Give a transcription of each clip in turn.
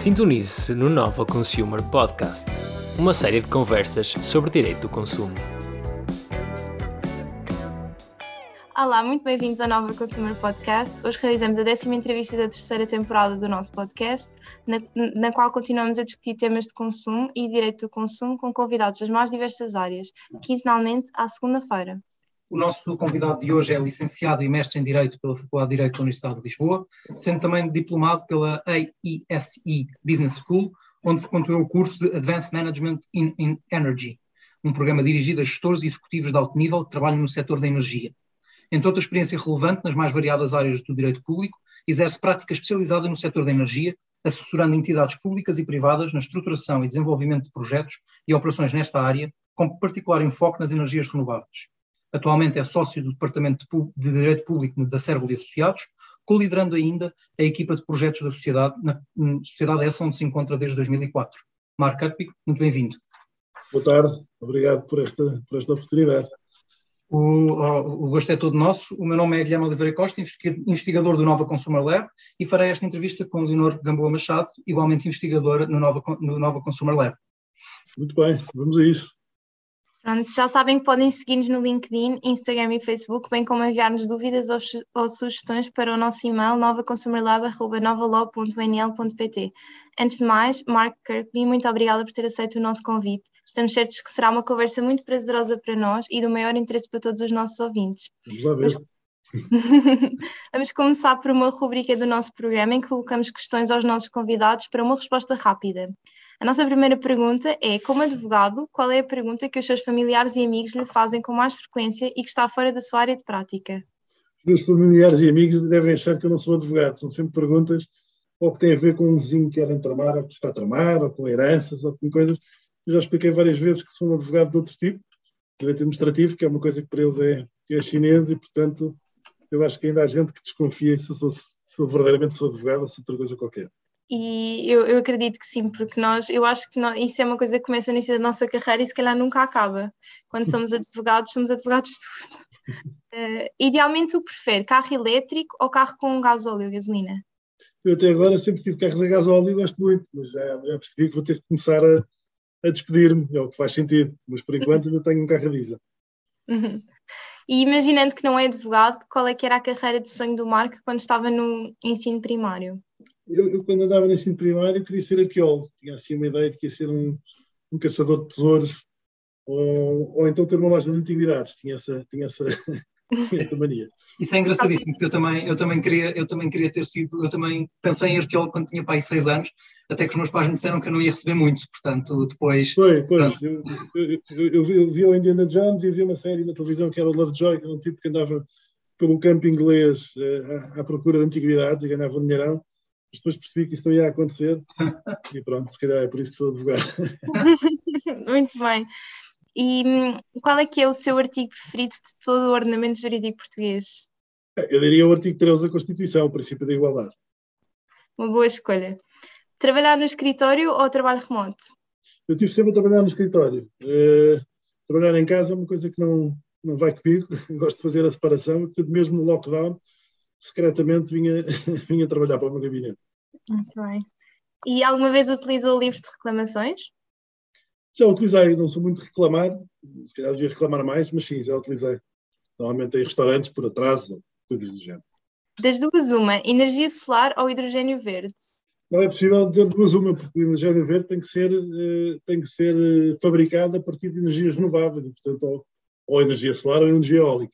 Sintonize-se no Nova Consumer Podcast, uma série de conversas sobre direito do consumo. Olá, muito bem-vindos ao Nova Consumer Podcast. Hoje realizamos a décima entrevista da terceira temporada do nosso podcast, na, na, qual continuamos a discutir temas de consumo e direito do consumo com convidados das mais diversas áreas, quinzenalmente à segunda-feira. O nosso convidado de hoje é licenciado e mestre em Direito pela Faculdade de Direito da Universidade de Lisboa, sendo também diplomado pela AESE Business School, onde concluiu o curso de Advanced Management in, in Energy, um programa dirigido a gestores e executivos de alto nível que trabalham no setor da energia. Toda a experiência relevante nas mais variadas áreas do direito público, exerce prática especializada no setor da energia, assessorando entidades públicas e privadas na estruturação e desenvolvimento de projetos e operações nesta área, com particular enfoque nas energias renováveis. Atualmente é sócio do Departamento de Direito Público da Servo e Associados, coliderando ainda a equipa de projetos da Sociedade, na Sociedade essa onde se encontra desde 2004. Marco Carpico, muito bem-vindo. Boa tarde, obrigado por esta, por esta oportunidade. O, o, o, gosto é todo nosso. O meu nome é Guilherme Oliveira Costa, investigador do Nova Consumer Lab, e farei esta entrevista com Leonor Gamboa Machado, igualmente investigadora no Nova, no Nova Consumer Lab. Muito bem, vamos a isso. Pronto, já sabem que podem seguir-nos no LinkedIn, Instagram e Facebook, bem como enviar-nos dúvidas ou, ou, sugestões para o nosso e-mail novaconsumerlab.novalaw.nl.pt. Antes de mais, Mark Kirkby, muito obrigada por ter aceito o nosso convite. Estamos certos que será uma conversa muito prazerosa para nós e do maior interesse para todos os nossos ouvintes. Vamos lá ver. Vamos começar por uma rubrica do nosso programa em que colocamos questões aos nossos convidados para uma resposta rápida. A nossa primeira pergunta é: como advogado, qual é a pergunta que os seus familiares e amigos lhe fazem com mais frequência e que está fora da sua área de prática? Os meus familiares e amigos devem achar que eu não sou advogado. São sempre perguntas ou que têm a ver com um vizinho que querem tramar, ou que está a tramar, ou com heranças, ou com coisas. Eu já expliquei várias vezes que sou um advogado de outro tipo, direito administrativo, que é uma coisa que para eles é, é chinês e, portanto, eu acho que ainda há gente que desconfia se eu, sou, se verdadeiramente sou advogado ou se outra coisa qualquer. E eu, eu, acredito que sim, porque nós, eu acho que nós, isso é uma coisa que começa no início da nossa carreira e se calhar nunca acaba. Quando somos advogados, somos advogados de tudo. Uh, idealmente, o que prefere? Carro elétrico ou carro com gás óleo, gasolina? Eu até agora sempre tive carros a gás óleo e gosto muito, mas já, já percebi que vou ter que começar a, a despedir-me, é o que faz sentido. Mas por enquanto ainda tenho um carro a diesel. E imaginando que não é advogado, qual é que era a carreira de sonho do Marco quando estava no ensino primário? Eu, eu, quando andava no ensino primário, queria ser arqueólogo. Tinha assim uma ideia de que ia ser um, um caçador de tesouros ou, ou então ter uma loja de antiguidades. Tinha essa, tinha essa, tinha essa mania. Isso é engraçadíssimo, porque eu também, eu, também queria, eu também queria ter sido, eu também pensei em arqueólogo quando tinha pai seis anos, até que os meus pais me disseram que eu não ia receber muito, portanto, depois... Foi, pois, eu, eu, eu, vi, o Indiana Jones e vi uma série na televisão que era o Lovejoy, que era um tipo que andava pelo campo inglês à, à, procura de antiguidades e ganhava um dinheirão, mas depois percebi que isso não ia acontecer e pronto, se calhar é por isso que sou advogado. muito bem. E hum, qual é que é o seu artigo preferido de todo o ordenamento jurídico português? Eu diria o artigo 13 da Constituição, o princípio da igualdade. Uma boa escolha. Trabalhar no escritório ou trabalho remoto? Eu tive sempre a trabalhar no escritório. Uh, trabalhar em casa é uma coisa que não, não vai comigo. Gosto de fazer a separação. Portanto, mesmo no lockdown, secretamente vinha, vinha trabalhar para o meu gabinete. Muito bem. E alguma vez utilizou o livro de reclamações? Já utilizei, não sou muito reclamar, se calhar devia reclamar mais, mas sim, já utilizei. Normalmente em restaurantes por atraso, coisas do género. Das duas, uma, energia solar ou hidrogênio verde? Não é possível dizer duas uma, porque o hidrogênio verde tem que ser, eh, tem que ser eh, fabricado a partir de energias renováveis, portanto, ou, ou energia solar ou energia eólica.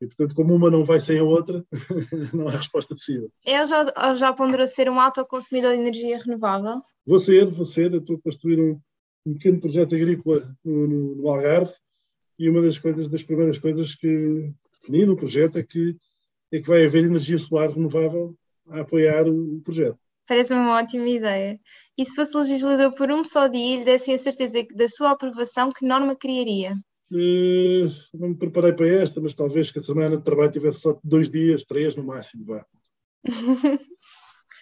E, portanto, como uma não vai sem a outra, não há resposta possível. É já, já ponderou ser um autoconsumidor de energia renovável? Vou ser, vou ser. Eu estou a construir um, um pequeno projeto agrícola no, no, no Algarve e uma das coisas, das primeiras coisas que defini no projeto é que é que vai haver energia solar renovável a apoiar o projeto. Parece-me uma ótima ideia. E se fosse legislador por um só dia e lhe dessem a certeza da sua aprovação, que norma criaria? Uh, não me preparei para esta, mas talvez que a semana de trabalho tivesse só dois dias, três no máximo, vá.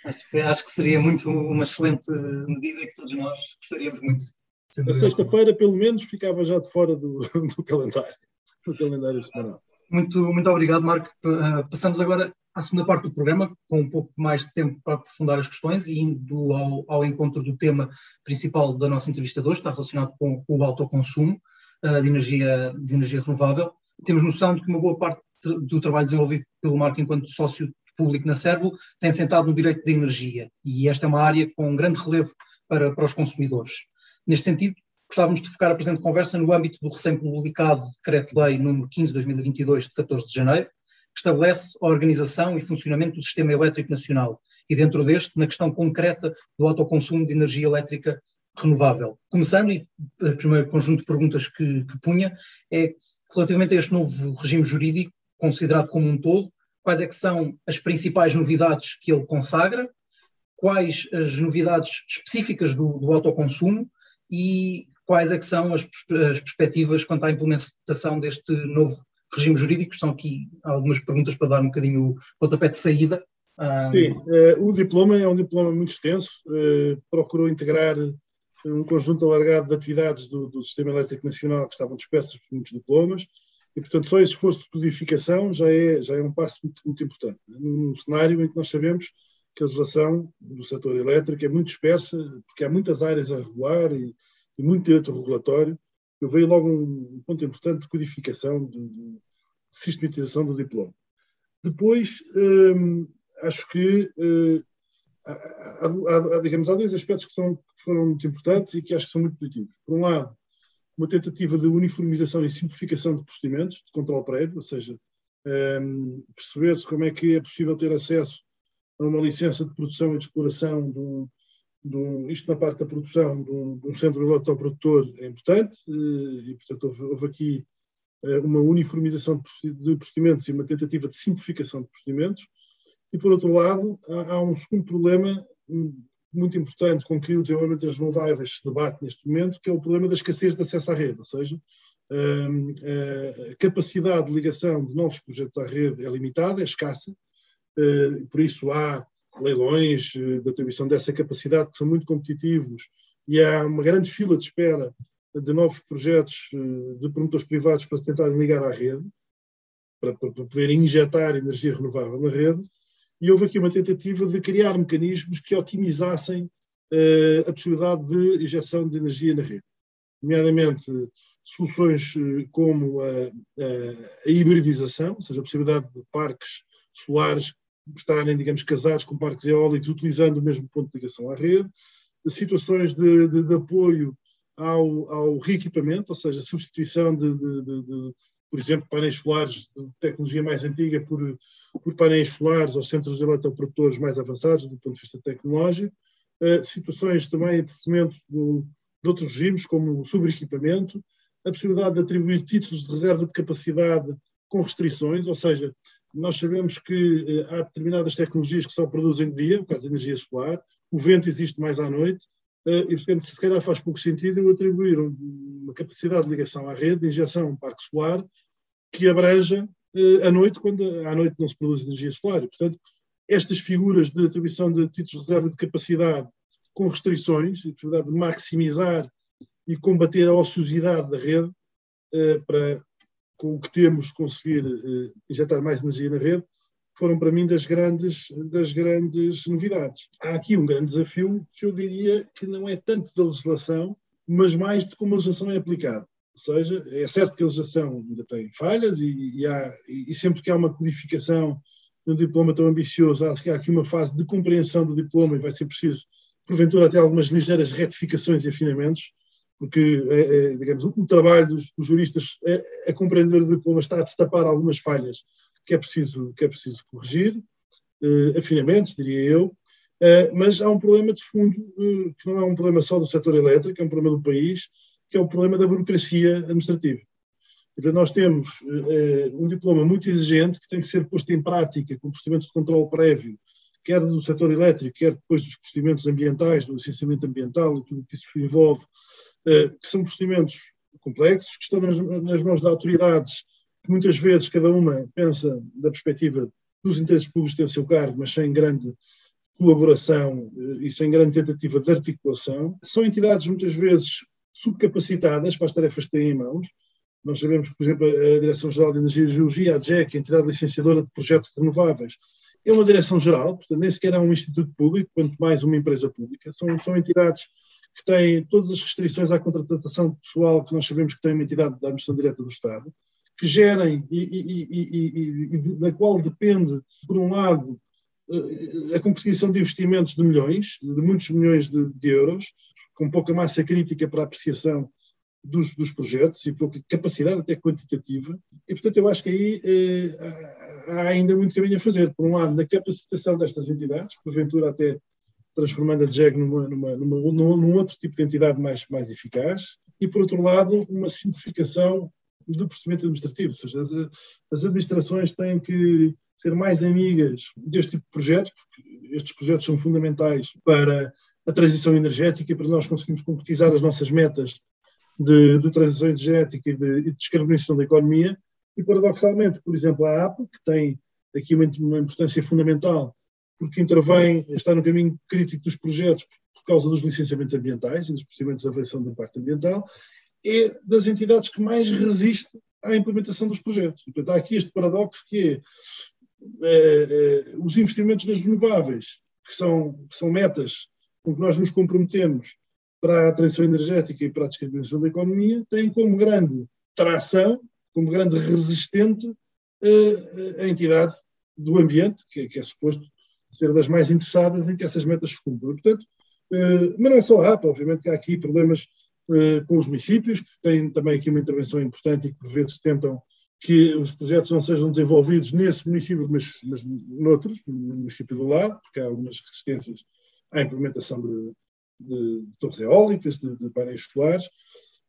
acho, que, acho que seria muito uma excelente medida que todos nós gostaríamos muito. Na sexta-feira, pelo menos, ficava já de fora do, do calendário, do calendário semanal. Muito, muito obrigado, Marco. Passamos agora à segunda parte do programa, com um pouco mais de tempo para aprofundar as questões e indo ao, ao encontro do tema principal da nossa entrevista de hoje, está relacionado com, com o autoconsumo uh, de, energia, de energia renovável. Temos noção de que uma boa parte do trabalho desenvolvido pelo Marco enquanto sócio público na Servo tem sentado no direito da energia e esta é uma área com um grande relevo para, para os consumidores. Neste sentido, gostávamos de focar a presente conversa no âmbito do recém-publicado Decreto-Lei número 15 de 2022, de 14 de janeiro, estabelece a organização e funcionamento do Sistema Elétrico Nacional e, dentro deste, na questão concreta do autoconsumo de energia elétrica renovável. Começando, e o primeiro conjunto de perguntas que, que punha é relativamente a este novo regime jurídico, considerado como um todo, quais é que são as principais novidades que ele consagra, quais as novidades específicas do, do autoconsumo e quais é que são as, as perspectivas quanto à implementação deste novo regime jurídico, são aqui algumas perguntas para dar um bocadinho o pontapé de saída. Sim, uh, o diploma é um diploma muito extenso, uh, procurou integrar um conjunto alargado de atividades do, do, Sistema Elétrico Nacional que estavam dispersas por muitos diplomas, e, portanto, só esse esforço de codificação já é, já é um passo muito, muito importante, né? num cenário em que nós sabemos que a legislação do setor elétrico é muito dispersa, porque há muitas áreas a regular e, e muito direito regulatório, eu vejo logo um ponto importante de codificação, de, de sistematização do diploma. Depois, hum, acho que hum, há, digamos, há dois aspectos que, são, que foram muito importantes e que acho que são muito positivos. Por um lado, uma tentativa de uniformização e simplificação de procedimentos de controle prévio, ou seja, hum, perceber-se como é que é possível ter acesso a uma licença de produção e de exploração de um, do, isto na parte da produção de um, de um centro de autoprodutor é importante eh, e, portanto, houve, houve aqui eh, uma uniformização de procedimentos e uma tentativa de simplificação de procedimentos. E, por outro lado, há, há um segundo problema hum, muito importante com que o desenvolvimento das renováveis se debate neste momento, que é o problema da escassez de acesso à rede, ou seja, hum, a capacidade de ligação de novos projetos à rede é limitada, é escassa, eh, por isso há leilões eh, de atribuição dessa capacidade que são muito competitivos e há uma grande fila de espera de novos projetos eh, de promotores privados para tentarem ligar à rede, para, para poder injetar energia renovável na rede, e houve aqui uma tentativa de criar mecanismos que otimizassem uh, a possibilidade de injeção de energia na rede, nomeadamente soluções como a, a, a hibridização, ou seja, a possibilidade de parques solares estarem, digamos, casados com parques eólicos, utilizando o mesmo ponto de ligação à rede, situações de, de, de apoio ao, ao, reequipamento, ou seja, substituição de, de, por exemplo, painéis solares de tecnologia mais antiga por, por painéis solares aos centros eletroprodutores mais avançados do ponto de vista tecnológico, uh, situações também procedimento de, de outros regimes, como o sobreequipamento, a possibilidade de atribuir títulos de reserva de capacidade com restrições, ou seja, nós sabemos que eh, há determinadas tecnologias que só produzem de dia, por causa da energia solar, o vento existe mais à noite, eh, e portanto, se calhar faz pouco sentido eu atribuir uma capacidade de ligação à rede, de injeção a um parque solar, que abranja eh, à noite, quando à noite não se produz energia solar. E, portanto, estas figuras de atribuição de títulos de reserva de capacidade com restrições, e possibilidade de maximizar e combater a ociosidade da rede, para com o que temos conseguir uh, injetar mais energia na rede, foram para mim das grandes, das grandes novidades. Há aqui um grande desafio que eu diria que não é tanto da legislação, mas mais de como a legislação é aplicada. Ou seja, é certo que a legislação ainda tem falhas e, e, há, e sempre que há uma codificação de um diploma tão ambicioso, que há aqui uma fase de compreensão do diploma e vai ser preciso, porventura, até algumas ligeiras retificações e afinamentos, porque, é, é, digamos, o, trabalho dos, dos juristas é, a compreender o diploma está a destapar algumas falhas que é preciso, que é preciso corrigir, eh, afinamentos, diria eu, eh, mas há um problema de fundo, eh, que não é um problema só do setor elétrico, é um problema do país, que é o problema da burocracia administrativa. Nós temos eh, um diploma muito exigente que tem que ser posto em prática com procedimentos de controle prévio, quer do setor elétrico, quer depois dos procedimentos ambientais, do licenciamento ambiental e tudo o que isso envolve, eh, que são procedimentos complexos, que estão nas, nas mãos de autoridades, que muitas vezes cada uma pensa da perspectiva dos interesses públicos que tem o seu cargo, mas sem grande colaboração e sem grande tentativa de articulação. São entidades muitas vezes subcapacitadas para as tarefas que têm em mãos Nós sabemos que, por exemplo, a Direção-Geral de Energia e Geologia, a DGEC, a entidade licenciadora de projetos renováveis, é uma direção-geral, portanto, nem sequer é um instituto público, quanto mais uma empresa pública. São, são entidades que têm todas as restrições à contratação pessoal que nós sabemos que tem uma entidade da administração direta do Estado, que gerem e, e, e, e da qual depende, por um lado, eh, a competição de investimentos de milhões, de muitos milhões de, de euros, com pouca massa crítica para a apreciação dos, dos, projetos e pouca capacidade até quantitativa. E, portanto, eu acho que aí eh, há ainda muito caminho a fazer. Por um lado, na capacitação destas entidades, porventura até transformando a JEG numa, numa, numa, num outro tipo de entidade mais, mais eficaz, e, por outro lado, uma simplificação do procedimento administrativo. Ou seja, as, as administrações têm que ser mais amigas deste tipo de projetos, porque estes projetos são fundamentais para a transição energética e para nós conseguirmos concretizar as nossas metas de, de transição energética e de, de descarbonização da economia. E, paradoxalmente, por exemplo, a APA, que tem aqui uma, uma importância fundamental, porque intervém, está no caminho crítico dos projetos por causa dos licenciamentos ambientais e dos procedimentos de avaliação do impacto ambiental, é das entidades que mais resiste à implementação dos projetos. Portanto, há aqui este paradoxo que é, é, é os investimentos nas renováveis, que são, que são metas com que nós nos comprometemos para a transição energética e para a descarbonização da economia, têm como grande tração, como grande resistente, a, a entidade do ambiente, que, é, que, é suposto ser das mais interessadas em que essas metas se cumpram. Portanto, eh, mas não é só a APA, obviamente que há aqui problemas eh, com os municípios, que têm também aqui uma intervenção importante e que por vezes tentam que os projetos não sejam desenvolvidos nesse município, mas, mas noutros, no município do lado, porque há algumas resistências à implementação de, de, de torres eólicas, de, de, painéis solares.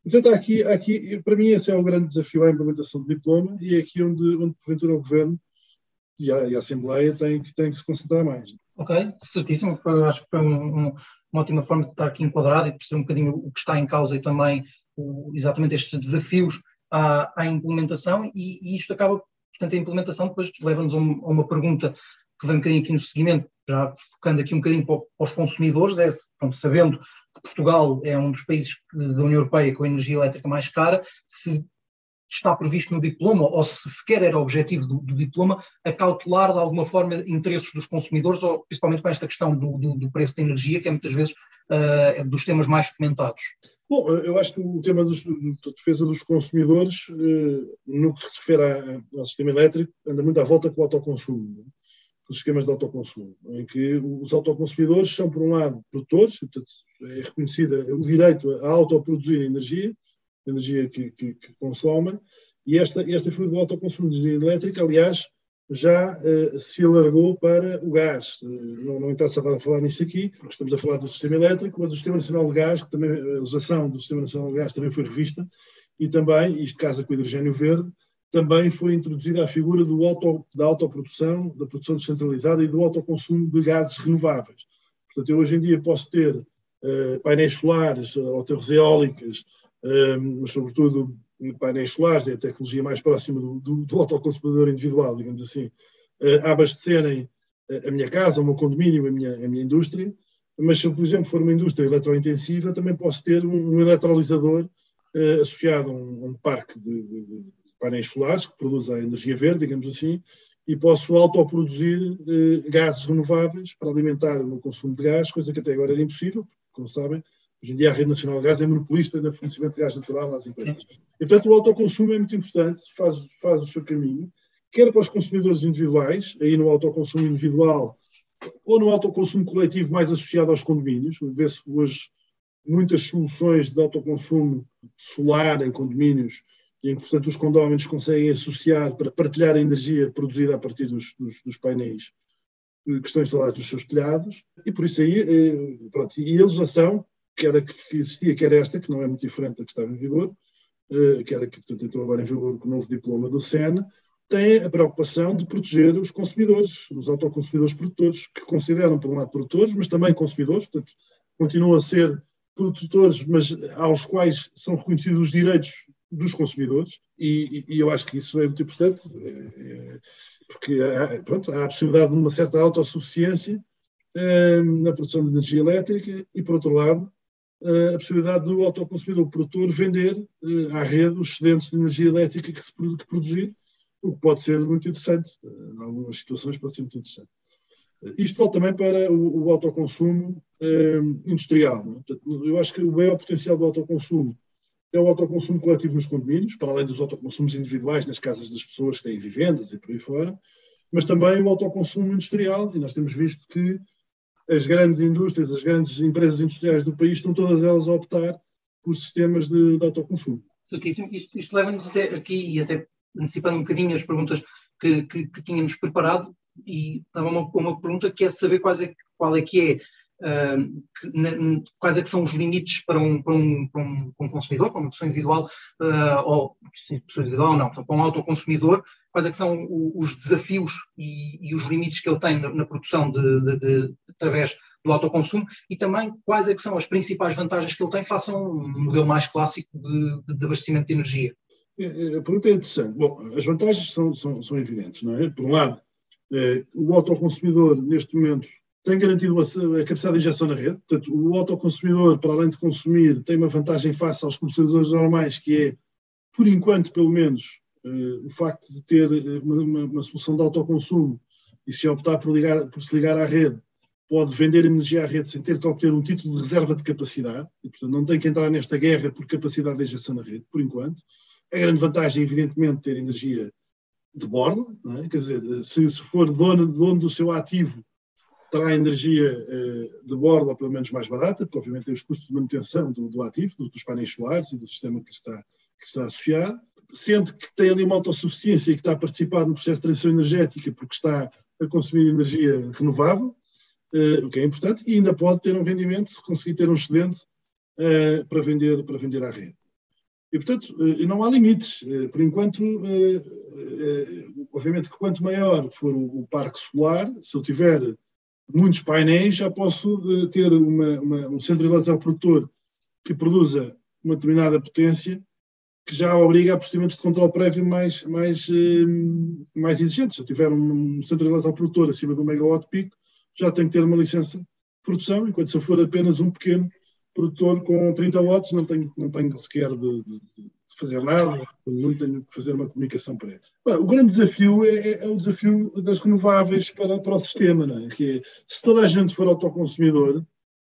Portanto, aqui, aqui, para mim, esse é o grande desafio à implementação do diploma e é aqui onde, onde porventura, o Governo e a, e a Assembleia têm que, têm que se concentrar mais. Ok, certíssimo. Acho que foi um, um uma ótima forma de estar aqui enquadrado e de perceber um bocadinho o que está em causa e também o, exatamente estes desafios à, à implementação e, e, isto acaba, portanto, a implementação depois leva-nos a, um, a, uma pergunta que vem um bocadinho aqui no seguimento, já focando aqui um bocadinho para, os consumidores, é, pronto, sabendo que Portugal é um dos países da União Europeia com a energia elétrica mais cara, se está previsto no diploma, ou se sequer era objetivo do, do, diploma, a cautelar de alguma forma interesses dos consumidores, ou principalmente com esta questão do, do, do preço da energia, que é muitas vezes uh, dos temas mais comentados. Bom, eu acho que o tema dos, da defesa dos consumidores, uh, no que se refere ao sistema elétrico, anda muito à volta com o autoconsumo, com os esquemas de autoconsumo, em que os autoconsumidores são, por um lado, produtores, portanto, é reconhecido o direito a autoproduzir energia, energia que, que, que consomem, e esta, esta figura do autoconsumo de energia elétrica, aliás, já uh, se alargou para o gás. Uh, não, não interessa falar nisso aqui, porque estamos a falar do sistema elétrico, mas o Sistema Nacional de Gás, que também, a legislação do Sistema Nacional de Gás também foi revista, e também, isto casa com o hidrogênio verde, também foi introduzida a figura auto, da autoprodução, da produção descentralizada e do autoconsumo de gases renováveis. Portanto, eu hoje em dia posso ter uh, painéis solares ou torres eólicas mas sobretudo painéis solares, é a tecnologia mais próxima do, do, do autoconsumidor individual, digamos assim, a abastecerem a minha casa, o meu condomínio, a minha, a minha indústria, mas se eu, por exemplo, for uma indústria eletrointensiva, também posso ter um, um eletrolisador uh, associado a um, um parque de, de, painéis solares que produz a energia verde, digamos assim, e posso autoproduzir uh, gases renováveis para alimentar o meu consumo de gás, coisa que até agora era impossível, como sabem, Hoje em dia a Rede Nacional de Gás é monopolista no fornecimento de gás natural às empresas. E, portanto, o autoconsumo é muito importante, faz, faz o seu caminho, quer para os consumidores individuais, aí no autoconsumo individual, ou no autoconsumo coletivo mais associado aos condomínios. Vê-se hoje muitas soluções de autoconsumo solar em condomínios, e em que, portanto, os condóminos conseguem associar para partilhar a energia produzida a partir dos, dos, dos painéis que estão instalados nos seus telhados, e por isso aí, eh, pronto, e a legislação que era que existia, que era esta, que não é muito diferente da que estava em vigor, eh, que era que portanto, entrou agora em vigor com o novo diploma do SEN, tem a preocupação de proteger os consumidores, os autoconsumidores produtores, que consideram, por um lado, produtores, mas também consumidores, portanto, continuam a ser produtores, mas aos quais são reconhecidos os direitos dos consumidores, e, e eu acho que isso é muito importante, é, é, porque há, pronto, há a possibilidade de uma certa autossuficiência é, na produção de energia elétrica, e, por outro lado, a possibilidade do autoconsumidor produtor vender à rede os excedentes de energia elétrica que se produzir, o que pode ser muito interessante, em algumas situações pode ser muito interessante. Isto volta também para o, o autoconsumo eh, industrial. É? Portanto, eu acho que o maior potencial do autoconsumo é o autoconsumo coletivo nos condomínios, para além dos autoconsumos individuais nas casas das pessoas que têm vivendas e por aí fora, mas também o autoconsumo industrial, e nós temos visto que as grandes indústrias, as grandes empresas industriais do país estão todas elas a optar por sistemas de, de autoconsumo. Isto, isto leva-nos até aqui, e até antecipando um bocadinho as perguntas que, que, que tínhamos preparado, e estava uma, uma pergunta que é saber quais é, qual é que é Quais é que são os limites para um, para um, para um, para um consumidor, para uma pessoa individual, uh, ou pessoa individual não, para um autoconsumidor, quais é que são os desafios e, e os limites que ele tem na, na produção de, de, de, através do autoconsumo e também quais é que são as principais vantagens que ele tem face a um modelo mais clássico de, de abastecimento de energia. É, é, a pergunta é interessante. Bom, as vantagens são, são, são evidentes, não é? Por um lado, é, o autoconsumidor, neste momento, tem garantido a, capacidade de injeção na rede. Portanto, o autoconsumidor, para além de consumir, tem uma vantagem face aos comercializadores normais, que é, por enquanto, pelo menos, uh, o facto de ter eh, uma, uma, uma, solução de autoconsumo e se optar por, ligar, por se ligar à rede, pode vender energia à rede sem ter que obter um título de reserva de capacidade. E, portanto, não tem que entrar nesta guerra por capacidade de injeção na rede, por enquanto. A grande vantagem, evidentemente, ter energia de bordo, é? quer dizer, se, se for dono, dono do seu ativo, terá energia eh, de bordo, pelo menos mais barata, porque obviamente tem os custos de manutenção do, do ativo, do, dos painéis solares e do sistema que está, que está associado, sendo que tem ali uma autossuficiência e que está a participar no processo de transição energética porque está a consumir energia renovável, eh, o que é importante, e ainda pode ter um rendimento se conseguir ter um excedente eh, para, vender, para vender à rede. E, portanto, não há limites. Por enquanto, obviamente que quanto maior for o parque solar, se eu tiver muitos painéis, já posso ter uma, uma, um centro eletroprodutor que produza uma determinada potência que já obriga a procedimentos de controle prévio mais, mais, mais exigentes. Se eu tiver um centro eletroprodutor acima de um megawatt pico, já tenho que ter uma licença de produção, enquanto se eu for apenas um pequeno produtor com 30 watts, não tenho, não tenho sequer de, de, de fazer nada, não tenho que fazer uma comunicação para ele. o grande desafio é, é, é, o desafio das renováveis para, para o sistema, não é? que é, se toda a gente for autoconsumidor,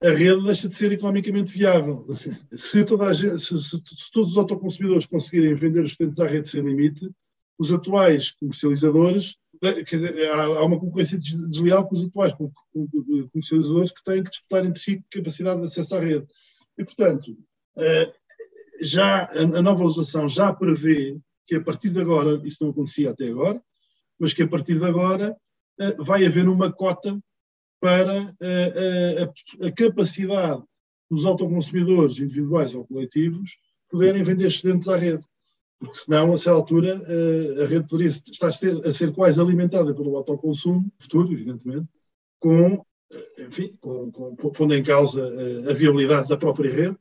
a rede deixa de ser economicamente viável. Se, gente, se, se, se todos os autoconsumidores conseguirem vender os clientes à rede sem limite, os atuais comercializadores, quer dizer, há, há uma concorrência desleal com os atuais comercializadores que têm que disputar entre si capacidade de acesso à rede. E, portanto, eh, já, a nova legislação já prevê que a partir de agora, isso não acontecia até agora, mas que a partir de agora eh, vai haver uma cota para eh, a, a capacidade dos autoconsumidores individuais ou coletivos poderem vender excedentes à rede. Porque senão, a essa altura, eh, a rede poderia estar a ser, a ser quase alimentada pelo autoconsumo futuro, evidentemente, com, eh, enfim, com, com, pondo em causa eh, a viabilidade da própria rede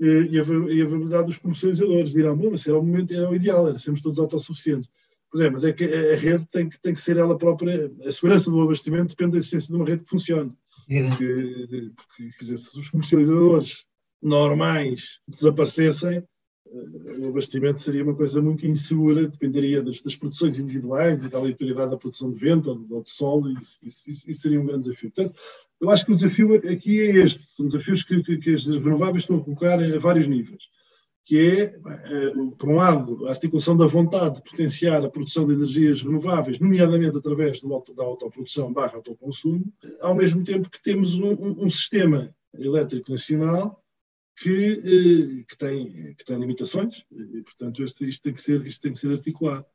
e a, e a viabilidade dos comercializadores. Dirão, bom, mas era o momento, era o ideal, era sermos todos autossuficientes. Pois é, mas é que a rede tem que, tem que ser ela própria, a segurança do abastecimento depende da essência de uma rede que funcione. Porque, porque quer dizer, se os comercializadores normais desaparecessem, o abastecimento seria uma coisa muito insegura, dependeria das, das produções individuais e da aleatoriedade da produção de vento ou de, sol, e isso, isso, isso, seria um grande desafio. Portanto, eu acho que o desafio aqui é este, são desafios que, que, que as renováveis estão a colocar a vários níveis, que é, eh, por um lado, a articulação da vontade de potenciar a produção de energias renováveis, nomeadamente através do, da autoprodução barra autoconsumo, ao mesmo tempo que temos um, um, um sistema elétrico nacional que, eh, que, tem, que tem limitações e, portanto, isto, isto, tem, que ser, isto tem que ser articulado.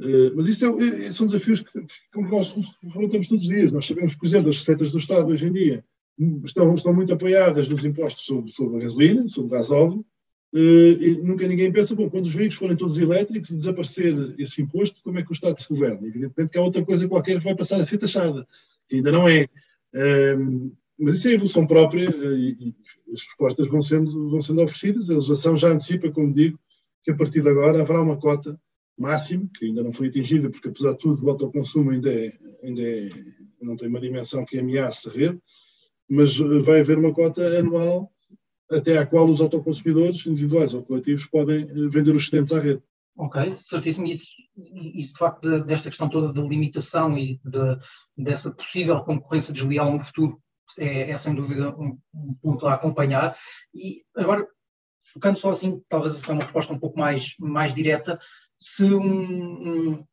Eh, mas isto é, é, são desafios que, que nós enfrentamos todos os dias. Nós sabemos, por exemplo, as receitas do Estado hoje em dia estão, estão muito apoiadas nos impostos sobre, sobre a gasolina, sobre o gás óleo, eh, e nunca ninguém pensa, bom, quando os veículos forem todos elétricos e desaparecer esse imposto, como é que o Estado se governa? Evidentemente que há outra coisa qualquer que vai passar a ser taxada, que ainda não é. Mas isso é evolução própria e, as respostas vão sendo, vão sendo oferecidas. A legislação já antecipa, como digo, que a partir de agora haverá uma cota máxima, que ainda não foi atingida, porque apesar de tudo o autoconsumo ainda, é, ainda é, não tem uma dimensão que ameace a rede, mas vai haver uma cota anual até à qual os autoconsumidores, individuais ou coletivos, podem eh, vender os excedentes à rede. Ok, certíssimo. Isso, isso de facto, desta questão toda da limitação e de, dessa possível concorrência desleal no futuro é, é sem dúvida um, um, ponto a acompanhar. E agora, focando só assim, talvez essa é uma resposta um pouco mais, mais direta, se um, um,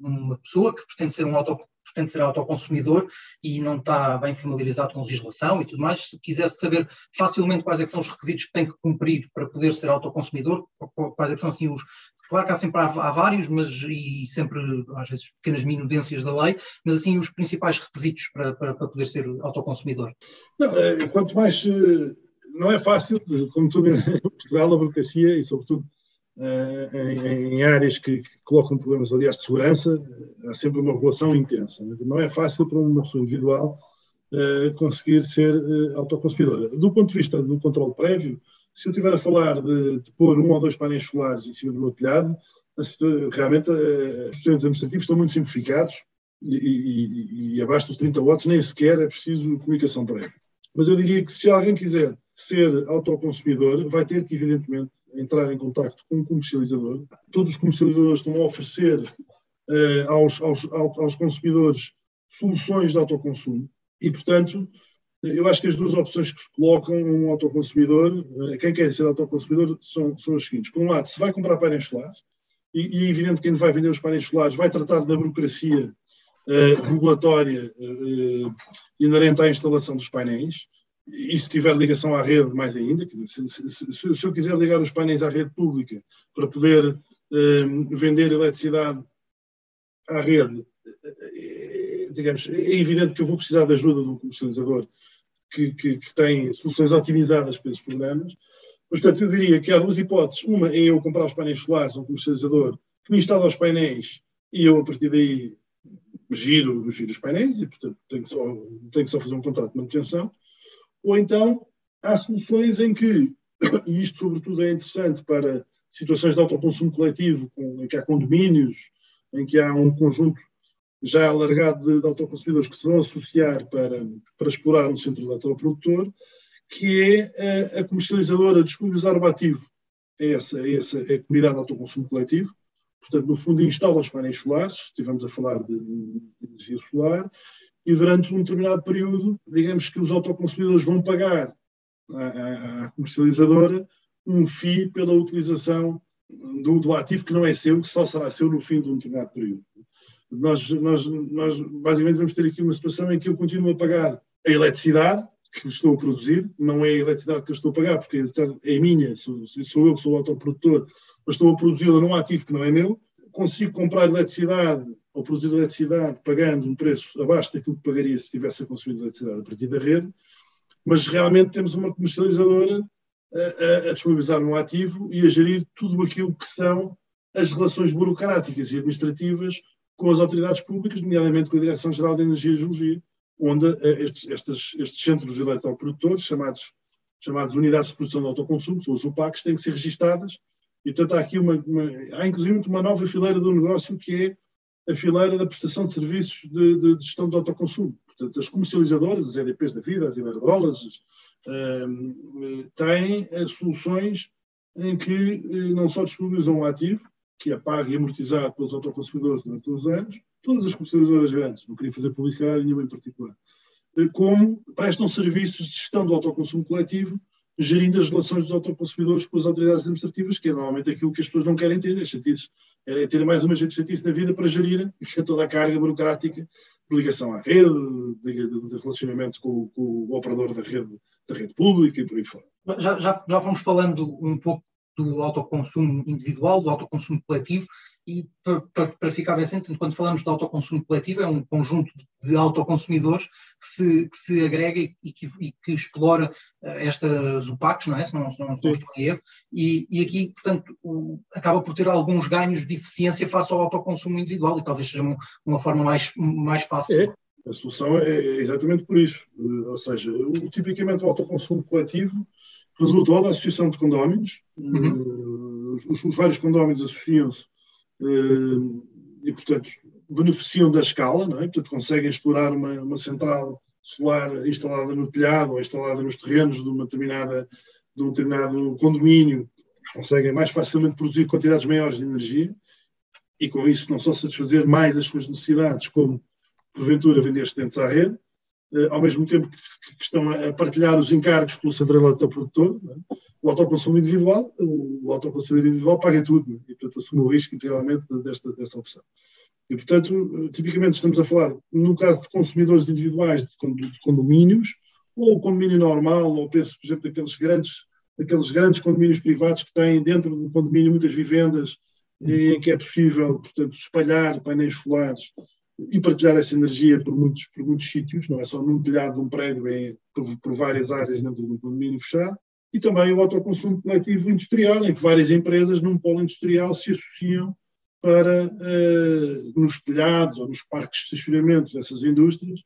uma pessoa que pretende ser um auto, pretende ser autoconsumidor e não está bem familiarizado com a legislação e tudo mais, se quisesse saber facilmente quais é são os requisitos que tem que cumprir para poder ser autoconsumidor, quais é são assim os, Claro que há sempre há, há, vários, mas e sempre, às vezes, pequenas minudências da lei, mas assim os principais requisitos para, para, para poder ser autoconsumidor. Não, é, quanto mais. Eh, não é fácil, como tudo em Portugal, a burocracia e, sobretudo, em, em áreas que, colocam problemas, aliás, de segurança, há sempre uma regulação intensa. Não é fácil para uma pessoa individual uh, conseguir ser uh, autoconsumidora. Do ponto de vista do controle prévio, se eu estiver a falar de, de, pôr um ou dois painéis solares em cima do meu telhado, realmente os procedimentos administrativos estão muito simplificados e, e, e, abaixo dos 30 watts nem sequer é preciso comunicação prévia. Mas eu diria que se alguém quiser ser autoconsumidor, vai ter que, evidentemente, entrar em contato com um comercializador. Todos os comercializadores estão a oferecer uh, aos, aos, aos consumidores soluções de autoconsumo e, portanto, eu acho que as duas opções que se colocam um autoconsumidor, eh, quem quer ser autoconsumidor, são, são as seguintes. Por um lado, se vai comprar painéis solares, e, é evidente que quem vai vender os painéis solares vai tratar da burocracia uh, regulatória uh, inerente à instalação dos painéis, e se tiver ligação à rede, mais ainda. Se, se, se, se, eu quiser ligar os painéis à rede pública para poder uh, vender eletricidade à rede, digamos, é evidente que eu vou precisar da ajuda de um comercializador que, que, que tem soluções otimizadas para esses programas. Portanto, eu diria que há duas hipóteses. Uma é eu comprar os painéis solares a um comercializador que me instala os painéis e eu, a partir daí, giro, giro os painéis e, portanto, tenho só, tenho só fazer um contrato de manutenção. Ou então, há soluções em que, e isto sobretudo é interessante para situações de autoconsumo coletivo, em que há condomínios, em que há um conjunto já alargado de, de autoconsumidores que se vão associar para, para explorar um centro eletroprodutor, que é a, a comercializadora disponibilizar o ativo a essa, a essa a comunidade de autoconsumo coletivo, portanto, no fundo, instala os painéis solares, estivemos a falar de, de, energia solar, e durante um determinado período, digamos que os autoconsumidores vão pagar à, comercializadora um FII pela utilização do, do, ativo que não é seu, que só será seu no fim de um determinado período. Nós, nós, nós basicamente vamos ter aqui uma situação em que eu continuo a pagar a eletricidade que estou a produzir, não é a eletricidade que eu estou a pagar, porque é minha, sou, sou eu que sou o autoprodutor, mas estou a produzi-la num ativo que não é meu, consigo comprar eletricidade ou produzir eletricidade pagando um preço abaixo daquilo que pagaria se tivesse a consumir eletricidade a partir da rede, mas realmente temos uma comercializadora a, a, a disponibilizar um ativo e a gerir tudo aquilo que são as relações burocráticas e administrativas com as autoridades públicas, nomeadamente com a Direção-Geral de Energia e Geologia, onde uh, estes, estes, estes, centros eletroprodutores, chamados, chamados unidades de produção de autoconsumo, são os UPACs, têm que ser registadas. E, portanto, há aqui uma, uma, há inclusive uma nova fileira do negócio que é a fileira da prestação de serviços de, de, de gestão de autoconsumo. Portanto, as comercializadoras, as EDPs da vida, as Iberdrolas, uh, têm uh, soluções em que não só disponibilizam um ativo, que é pago e amortizado pelos autoconsumidores durante uns anos, todas as comercializadoras grandes, não queria fazer publicidade nenhuma em particular, eh, como prestam serviços de gestão do autoconsumo coletivo, gerindo as relações dos autoconsumidores com as autoridades administrativas, que é normalmente aquilo que as pessoas não querem ter, é chatice, é ter mais uma gente chatice na vida para gerir toda a carga burocrática de ligação à rede, de, de relacionamento com, com, o operador da rede, da rede pública e por aí fora. Já, já, já fomos falando um pouco do autoconsumo individual, do autoconsumo coletivo, e para, para, ficar bem ciente, quando falamos de autoconsumo coletivo, é um conjunto de autoconsumidores que se, que se agrega e que, e que explora uh, estas UPACs, não é? Se não, se não estou em erro, e, e aqui, portanto, o, acaba por ter alguns ganhos de eficiência face ao autoconsumo individual e talvez seja uma, uma forma mais, mais fácil. É. A solução é, é exatamente por isso. Ou seja, o, tipicamente o autoconsumo coletivo resultou da associação de condóminos. Uhum. Uh, os, os, vários condóminos associam-se uh, e, portanto, beneficiam da escala, não é? portanto, conseguem explorar uma, uma central solar instalada no telhado ou instalada nos terrenos de, uma determinada, de um determinado condomínio conseguem mais facilmente produzir quantidades maiores de energia e com isso não só satisfazer mais as suas necessidades, como porventura vender excedentes à rede, eh, ao mesmo tempo que estão a partilhar os encargos pelo central autoprodutor, é? o autoconsumo individual, o autoconsumo individual paga tudo é? e, portanto, assume o risco integralmente desta, desta opção. E, portanto, tipicamente estamos a falar, no caso de consumidores individuais de condomínios, ou condomínio normal, ou penso, por exemplo, daqueles grandes, daqueles grandes condomínios privados que têm dentro do condomínio muitas vivendas, em que é possível, portanto, espalhar painéis solares e partilhar essa energia por muitos, por muitos sítios, não é só num telhado de um prédio, é por, por várias áreas dentro de um condomínio fechado, e também o autoconsumo coletivo industrial, em que várias empresas num polo industrial se associam para, uh, nos telhados ou nos parques de estacionamento dessas indústrias,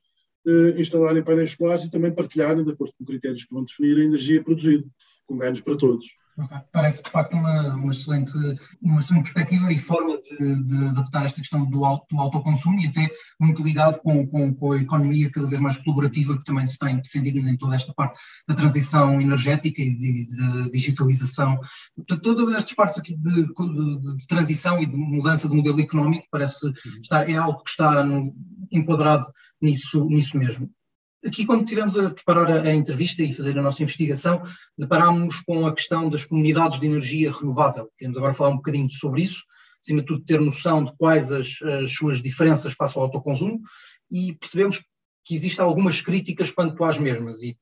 uh, instalarem painéis solares e também partilharem, de acordo com critérios que vão definir, a energia produzida, com ganhos para todos. Okay. Parece de facto uma, uma, excelente, uma excelente perspectiva e forma de, de adaptar esta questão do, auto, do autoconsumo e até muito ligado com, com, com, a economia cada vez mais colaborativa que também se tem defendido em toda esta parte da transição energética e de, de digitalização. Portanto, todas estas partes aqui de, de, de, transição e de mudança do modelo económico parece uhum. estar, é algo que está no, enquadrado nisso, nisso mesmo. Aqui, quando estivemos a preparar a, entrevista e fazer a nossa investigação, deparámos com a questão das comunidades de energia renovável. Queremos agora falar um bocadinho sobre isso, acima de tudo ter noção de quais as, as suas diferenças face ao autoconsumo e percebemos que existem algumas críticas quanto às mesmas e,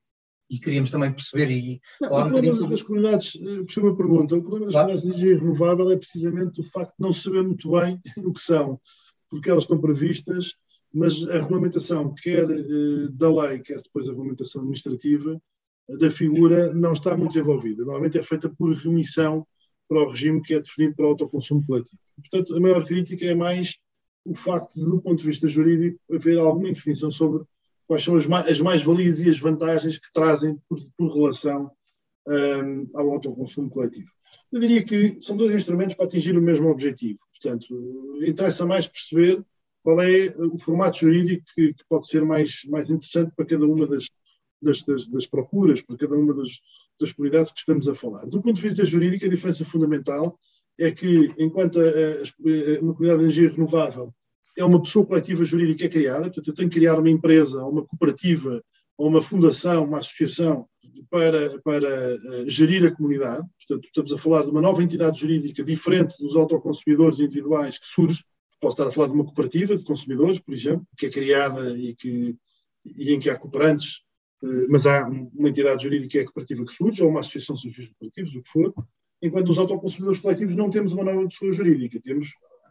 e queríamos também perceber e não, falar um bocadinho sobre... das comunidades, eh, por uma pergunta, o problema das claro. comunidades de energia renovável é precisamente o facto de não saber muito bem o que são, porque elas estão previstas mas a regulamentação, quer eh, da lei, quer depois a regulamentação administrativa, da figura não está muito desenvolvida. Normalmente é feita por remissão para o regime que é definido para o autoconsumo coletivo. Portanto, a maior crítica é mais o facto de, do ponto de vista jurídico, haver alguma indefinição sobre quais são as mais-valias e as vantagens que trazem por, por relação um, ao autoconsumo coletivo. Eu diria que são dois instrumentos para atingir o mesmo objetivo. Portanto, interessa mais perceber qual é o formato jurídico que, que, pode ser mais, mais interessante para cada uma das, das, das, das procuras, para cada uma das, das comunidades que estamos a falar. Do ponto de vista jurídico, a diferença fundamental é que, enquanto a, a, uma comunidade de energia renovável é uma pessoa coletiva jurídica criada, portanto, eu tenho que criar uma empresa, uma cooperativa, ou uma fundação, uma associação para, para uh, gerir a comunidade. Portanto, estamos a falar de uma nova entidade jurídica diferente dos autoconsumidores individuais que surge Posso estar a falar de uma cooperativa de consumidores, por exemplo, que é criada e, que, e em que há cooperantes, eh, mas há uma entidade jurídica que é cooperativa que surge, ou uma associação de fins cooperativos, o que for, enquanto os autoconsumidores coletivos não temos uma nova pessoa jurídica, temos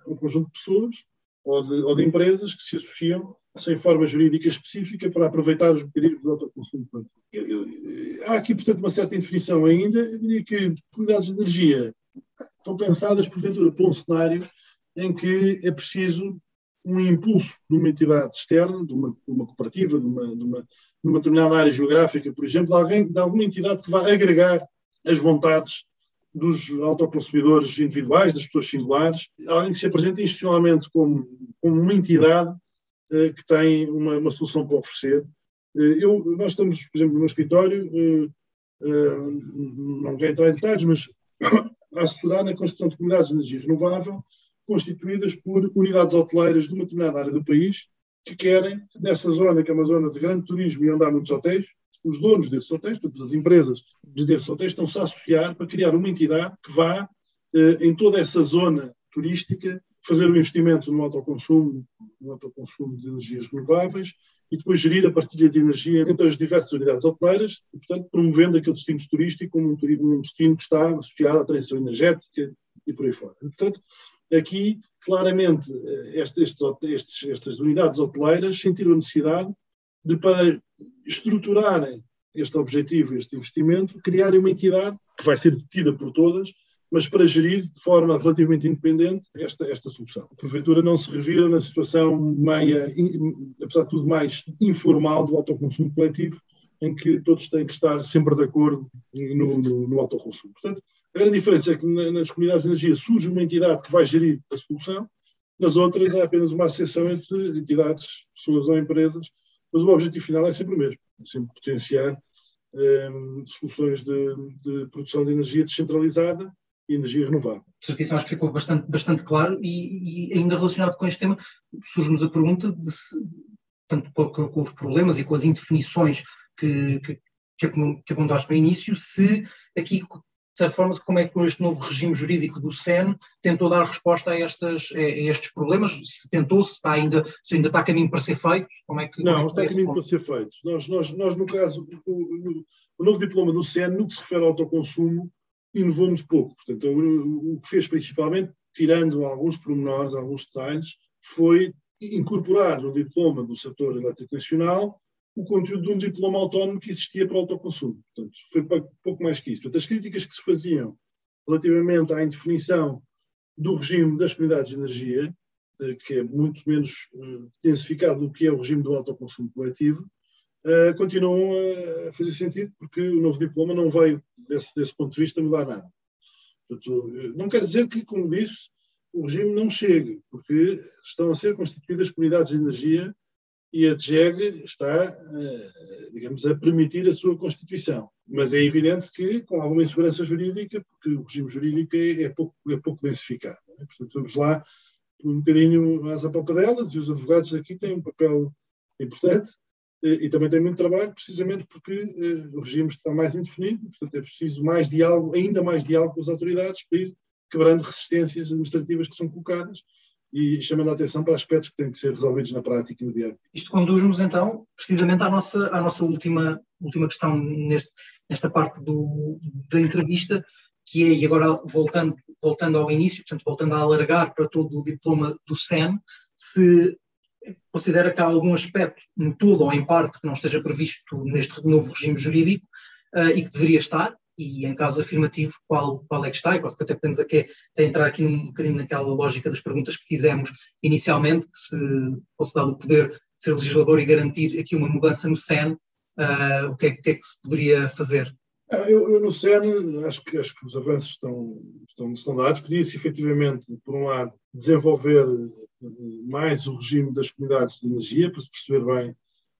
um conjunto de pessoas ou de, ou de empresas que se associam sem forma jurídica específica para aproveitar os mecanismos do autoconsumo coletivo. Há aqui, portanto, uma certa indefinição ainda. Eu diria que unidades de energia estão pensadas, porventura, para um cenário em que é preciso um impulso de uma entidade externa, de uma, de uma cooperativa, de uma, de, uma, de uma, determinada área geográfica, por exemplo, de, alguém, de alguma entidade que vai agregar as vontades dos autoconsumidores individuais, das pessoas singulares, alguém que se apresenta institucionalmente como, como uma entidade eh, que tem uma, uma, solução para oferecer. Eh, eu, nós estamos, por exemplo, no meu escritório, eh não quero entrar em detalhes, mas a assessorar na construção de comunidades de energia renovável constituídas por unidades hoteleiras de uma determinada área do país que querem, nessa zona, que é uma zona de grande turismo e onde há muitos hotéis, os donos desses hotéis, todas as empresas desses hotéis, estão-se a associar para criar uma entidade que vá, eh, em toda essa zona turística, fazer um investimento no autoconsumo, no autoconsumo de energias renováveis e depois gerir a partilha de energia entre as diversas unidades hoteleiras e, portanto, promovendo aquele destino turístico como um, turismo, um destino que está associado à transição energética e por aí fora. E, portanto, Aqui, claramente, estes, estes, estas unidades hoteleiras sentiram a necessidade de, para estruturarem este objetivo, este investimento, criarem uma entidade que vai ser detida por todas, mas para gerir de forma relativamente independente esta, esta solução. Porventura não se revira na situação meia, apesar de tudo mais informal do autoconsumo coletivo, em que todos têm que estar sempre de acordo no, no, no autoconsumo. Portanto, a grande diferença é que nas comunidades de energia surge uma entidade que vai gerir a solução, nas outras é apenas uma associação entre entidades, pessoas ou empresas mas o objetivo final é sempre o mesmo, é sempre potenciar um, soluções de, de, produção de energia descentralizada e energia renovável. Certíssimo, acho que ficou bastante, bastante claro e, e ainda relacionado com este tema, surge-nos a pergunta de se, tanto com, com, os problemas e com as indefinições que, que, que no início, se aqui certa forma, de como é que este novo regime jurídico do SEN tentou dar resposta a, estas, a estes problemas, se tentou, se, está ainda, se ainda está a caminho para ser feito, como é que... Não, é está a caminho para ser feito. Nós, nós, nós no caso, o, o, novo diploma do SEN, no que se refere ao autoconsumo, inovou muito pouco. Portanto, o, o que fez principalmente, tirando alguns pormenores, alguns detalhes, foi incorporar no diploma do setor elétrico nacional o conteúdo de um diploma autónomo que existia para o autoconsumo. Portanto, foi pouco mais que isso. Portanto, as críticas que se faziam relativamente à indefinição do regime das comunidades de energia, eh, que é muito menos eh, intensificado do que é o regime do autoconsumo coletivo, eh, continuam a fazer sentido, porque o novo diploma não veio, desse, desse ponto de vista, mudar nada. Portanto, não quer dizer que, como disse, o regime não chegue, porque estão a ser constituídas comunidades de energia e a DGEG está, eh, digamos, a permitir a sua constituição. Mas é evidente que com alguma insegurança jurídica, porque o regime jurídico é, é pouco, é pouco densificado. É? Portanto, vamos lá um bocadinho às apalpadelas e os advogados aqui têm um papel importante eh, e também têm muito trabalho, precisamente porque eh, o regime está mais indefinido, portanto é preciso mais diálogo, ainda mais diálogo com as autoridades para ir quebrando resistências administrativas que são colocadas e chamando a atenção para aspectos que têm que ser resolvidos na prática no dia. Isto conduz-nos então precisamente à nossa, à nossa última, última questão neste, nesta parte do, da entrevista, que é, e agora voltando, voltando ao início, portanto, voltando a alargar para todo o diploma do SEN, se considera que há algum aspecto, no todo ou em parte, que não esteja previsto neste novo regime jurídico uh, e que deveria estar, e em caso afirmativo, qual, qual é que está, e quase que até podemos aqui, até entrar aqui um bocadinho naquela lógica das perguntas que fizemos inicialmente, que se fosse dado o poder de ser legislador e garantir aqui uma mudança no SEN, uh, o que é, que é, que se poderia fazer? Ah, eu, eu, no SEN acho que, acho que os avanços estão, estão, estão dados. Podia-se efetivamente, por um lado, desenvolver eh, mais o regime das comunidades de energia, para se perceber bem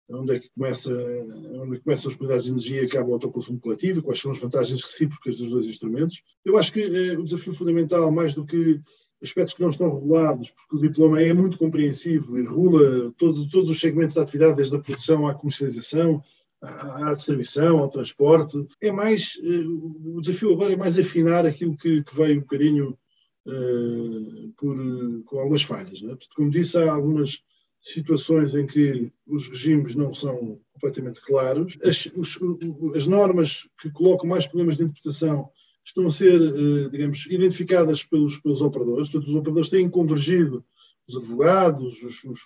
onde é que começa, onde é começam as comunidades de energia e acaba o autoconsumo coletivo, quais são as vantagens recíprocas dos dois instrumentos. Eu acho que eh, o desafio fundamental, mais do que aspectos que não estão regulados, porque o diploma é muito compreensivo e regula todo, todos os segmentos da atividade, desde a produção à comercialização, à, à distribuição, ao transporte. É mais, eh, o desafio agora é mais afinar aquilo que, que veio um bocadinho uh, por, com algumas falhas. Né? como disse, há algumas situações em que os regimes não são completamente claros. As, os, as normas que colocam mais problemas de interpretação estão a ser, eh, digamos, identificadas pelos, pelos operadores. Portanto, os operadores têm convergido, os advogados, os, os,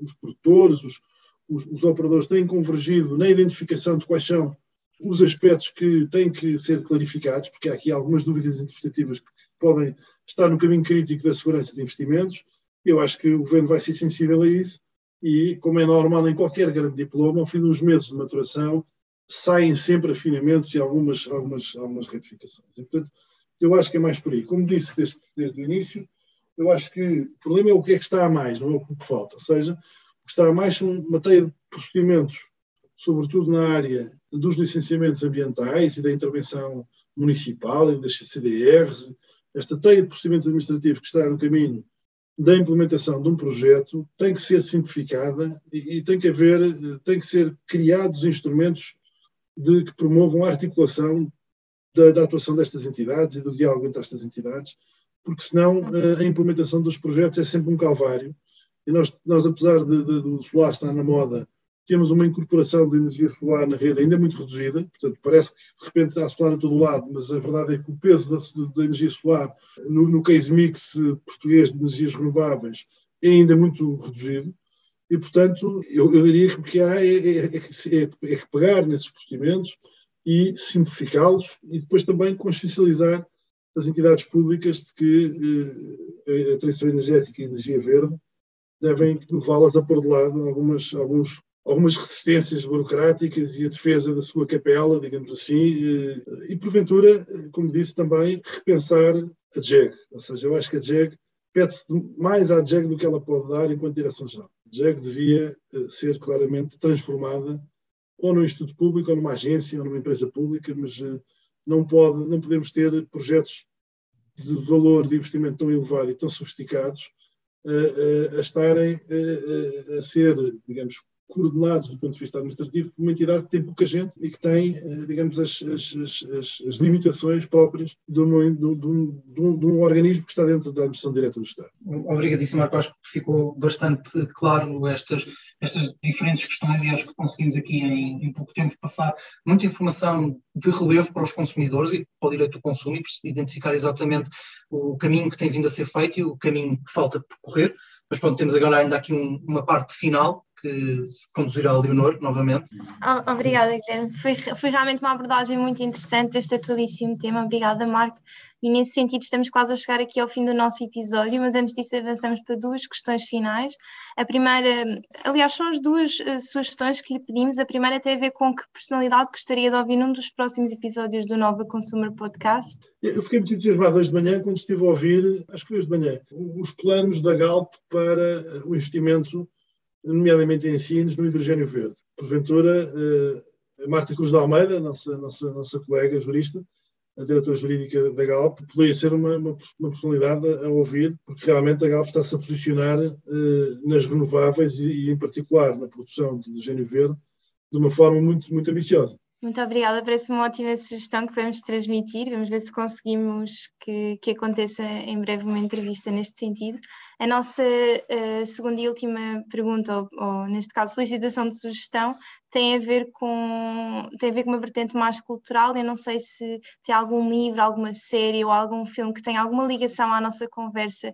os produtores, os, os, operadores têm convergido na identificação de quais são os aspectos que têm que ser clarificados, porque há aqui algumas dúvidas interpretativas que podem estar no caminho crítico da segurança de investimentos. Eu acho que o governo vai ser sensível a isso e, como é normal em qualquer grande diploma, ao fim dos meses de maturação, saem sempre afinamentos e algumas, algumas, algumas retificações. E, portanto, eu acho que é mais por aí. Como disse desde, desde o início, eu acho que o problema é o que é que está a mais, não é o que falta. Ou seja, o que está a mais são uma teia de procedimentos, sobretudo na área dos licenciamentos ambientais e da intervenção municipal e das CDRs, esta teia de procedimentos administrativos que está no caminho da implementação de um projeto tem que ser simplificada e, e, tem que haver, tem que ser criados instrumentos de que promovam a articulação da, da, atuação destas entidades e do diálogo entre estas entidades, porque senão a, a implementação dos projetos é sempre um calvário. E nós, nós apesar de, de, do solar estar na moda temos uma incorporação de energia solar na rede ainda muito reduzida, portanto, parece que de repente há solar a todo lado, mas a verdade é que o peso da, da energia solar no, no case mix português de energias renováveis é ainda muito reduzido. E, portanto, eu, eu diria que o que há é, é, é, é, é que pegar nesses procedimentos e simplificá-los e depois também consciencializar as entidades públicas de que eh, a transição energética e a energia verde devem levá-las a pôr de lado algumas, alguns algumas resistências burocráticas e a defesa da sua capela, digamos assim, eh, e porventura, como disse também, repensar a JEG. Ou seja, eu acho que a JEG pede mais à JEG do que ela pode dar enquanto direção-geral. A JEG devia uh, ser claramente transformada ou num instituto público, ou numa agência, ou numa empresa pública, mas uh, não, pode, não podemos ter projetos de valor de investimento tão elevado e tão sofisticados a, a estarem a, a, ser, digamos, coordenados do ponto de vista administrativo por uma entidade que tem pouca gente e que tem, eh, digamos, as, as, as, as limitações próprias de um, de, um, de, um, de um, organismo que está dentro da administração direta do Estado. Obrigadíssimo, Marco. Acho que ficou bastante claro estas, estas diferentes questões e acho que conseguimos aqui em, em pouco tempo passar muita informação de relevo para os consumidores e para o direito do consumo e identificar exatamente o caminho que tem vindo a ser feito e o caminho que falta percorrer. Mas pronto, temos agora ainda aqui um, uma parte final que conduzirá a Leonor novamente. Obrigada, Guilherme. Foi, foi realmente uma abordagem muito interessante este atualíssimo tema. Obrigada, Marco. E nesse sentido, estamos quase a chegar aqui ao fim do nosso episódio, mas antes disso, avançamos para duas questões finais. A primeira, aliás, são as duas uh, sugestões que lhe pedimos. A primeira tem a ver com que personalidade gostaria de ouvir num dos próximos episódios do Nova Consumer Podcast. Eu fiquei muito entusiasmado hoje de manhã quando estive a ouvir, acho que foi hoje de manhã, os planos da Galp para o investimento nomeadamente ensinos, no hidrogênio verde. Porventura, eh, a Marta Cruz de Almeida, nossa, nossa, nossa colega jurista, a diretora jurídica da Galp, poderia ser uma, uma, uma personalidade a, a, ouvir, porque realmente a Galp está-se a posicionar eh, nas renováveis e, e, em particular, na produção de hidrogênio verde, de uma forma muito, muito ambiciosa. Muito obrigada, parece uma ótima sugestão que vamos transmitir. Vamos ver se conseguimos que, que aconteça em breve uma entrevista neste sentido. A nossa uh, segunda e última pergunta, ou, ou, neste caso solicitação de sugestão, tem a ver com tem a ver com uma vertente mais cultural. Eu não sei se tem algum livro, alguma série ou algum filme que tenha alguma ligação à nossa conversa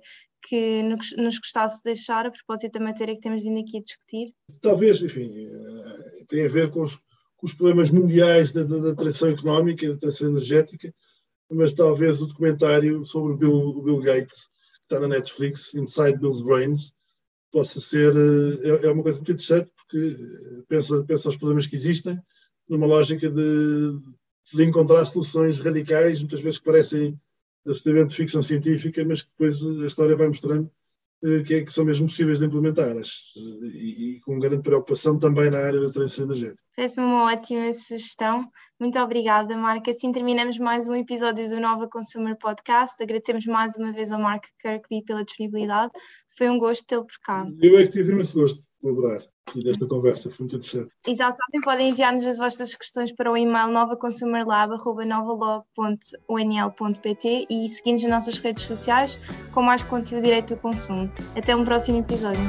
que nos gostasse de deixar a propósito da matéria que temos vindo aqui a discutir. Talvez, enfim, eh, tem a ver com os os problemas mundiais da, da, da transição económica e da transição energética, mas talvez o documentário sobre o Bill, o Bill Gates, que está na Netflix, Inside Bill's Brains, possa ser. Eh, é, é uma coisa muito interessante, porque eh, pensa, pensa aos problemas que existem, numa lógica de, de encontrar soluções radicais, muitas vezes que parecem absolutamente ficção científica, mas que depois a história vai mostrando que, é, que são mesmo possíveis de implementar e, e, com grande preocupação também na área da transição energética. Parece-me uma ótima sugestão. Muito obrigada, Marco. Assim terminamos mais um episódio do Nova Consumer Podcast. Agradecemos mais uma vez ao Marco Kirkby pela disponibilidade. Foi um gosto tê-lo por cá. Eu é que tive imenso gosto de colaborar e desta conversa, foi muito interessante. E já sabem, podem enviar-nos as vossas questões para o e-mail novaconsumerlab.novalog.onl.pt e seguir-nos nas nossas redes sociais com mais conteúdo direito do consumo. Até um próximo episódio.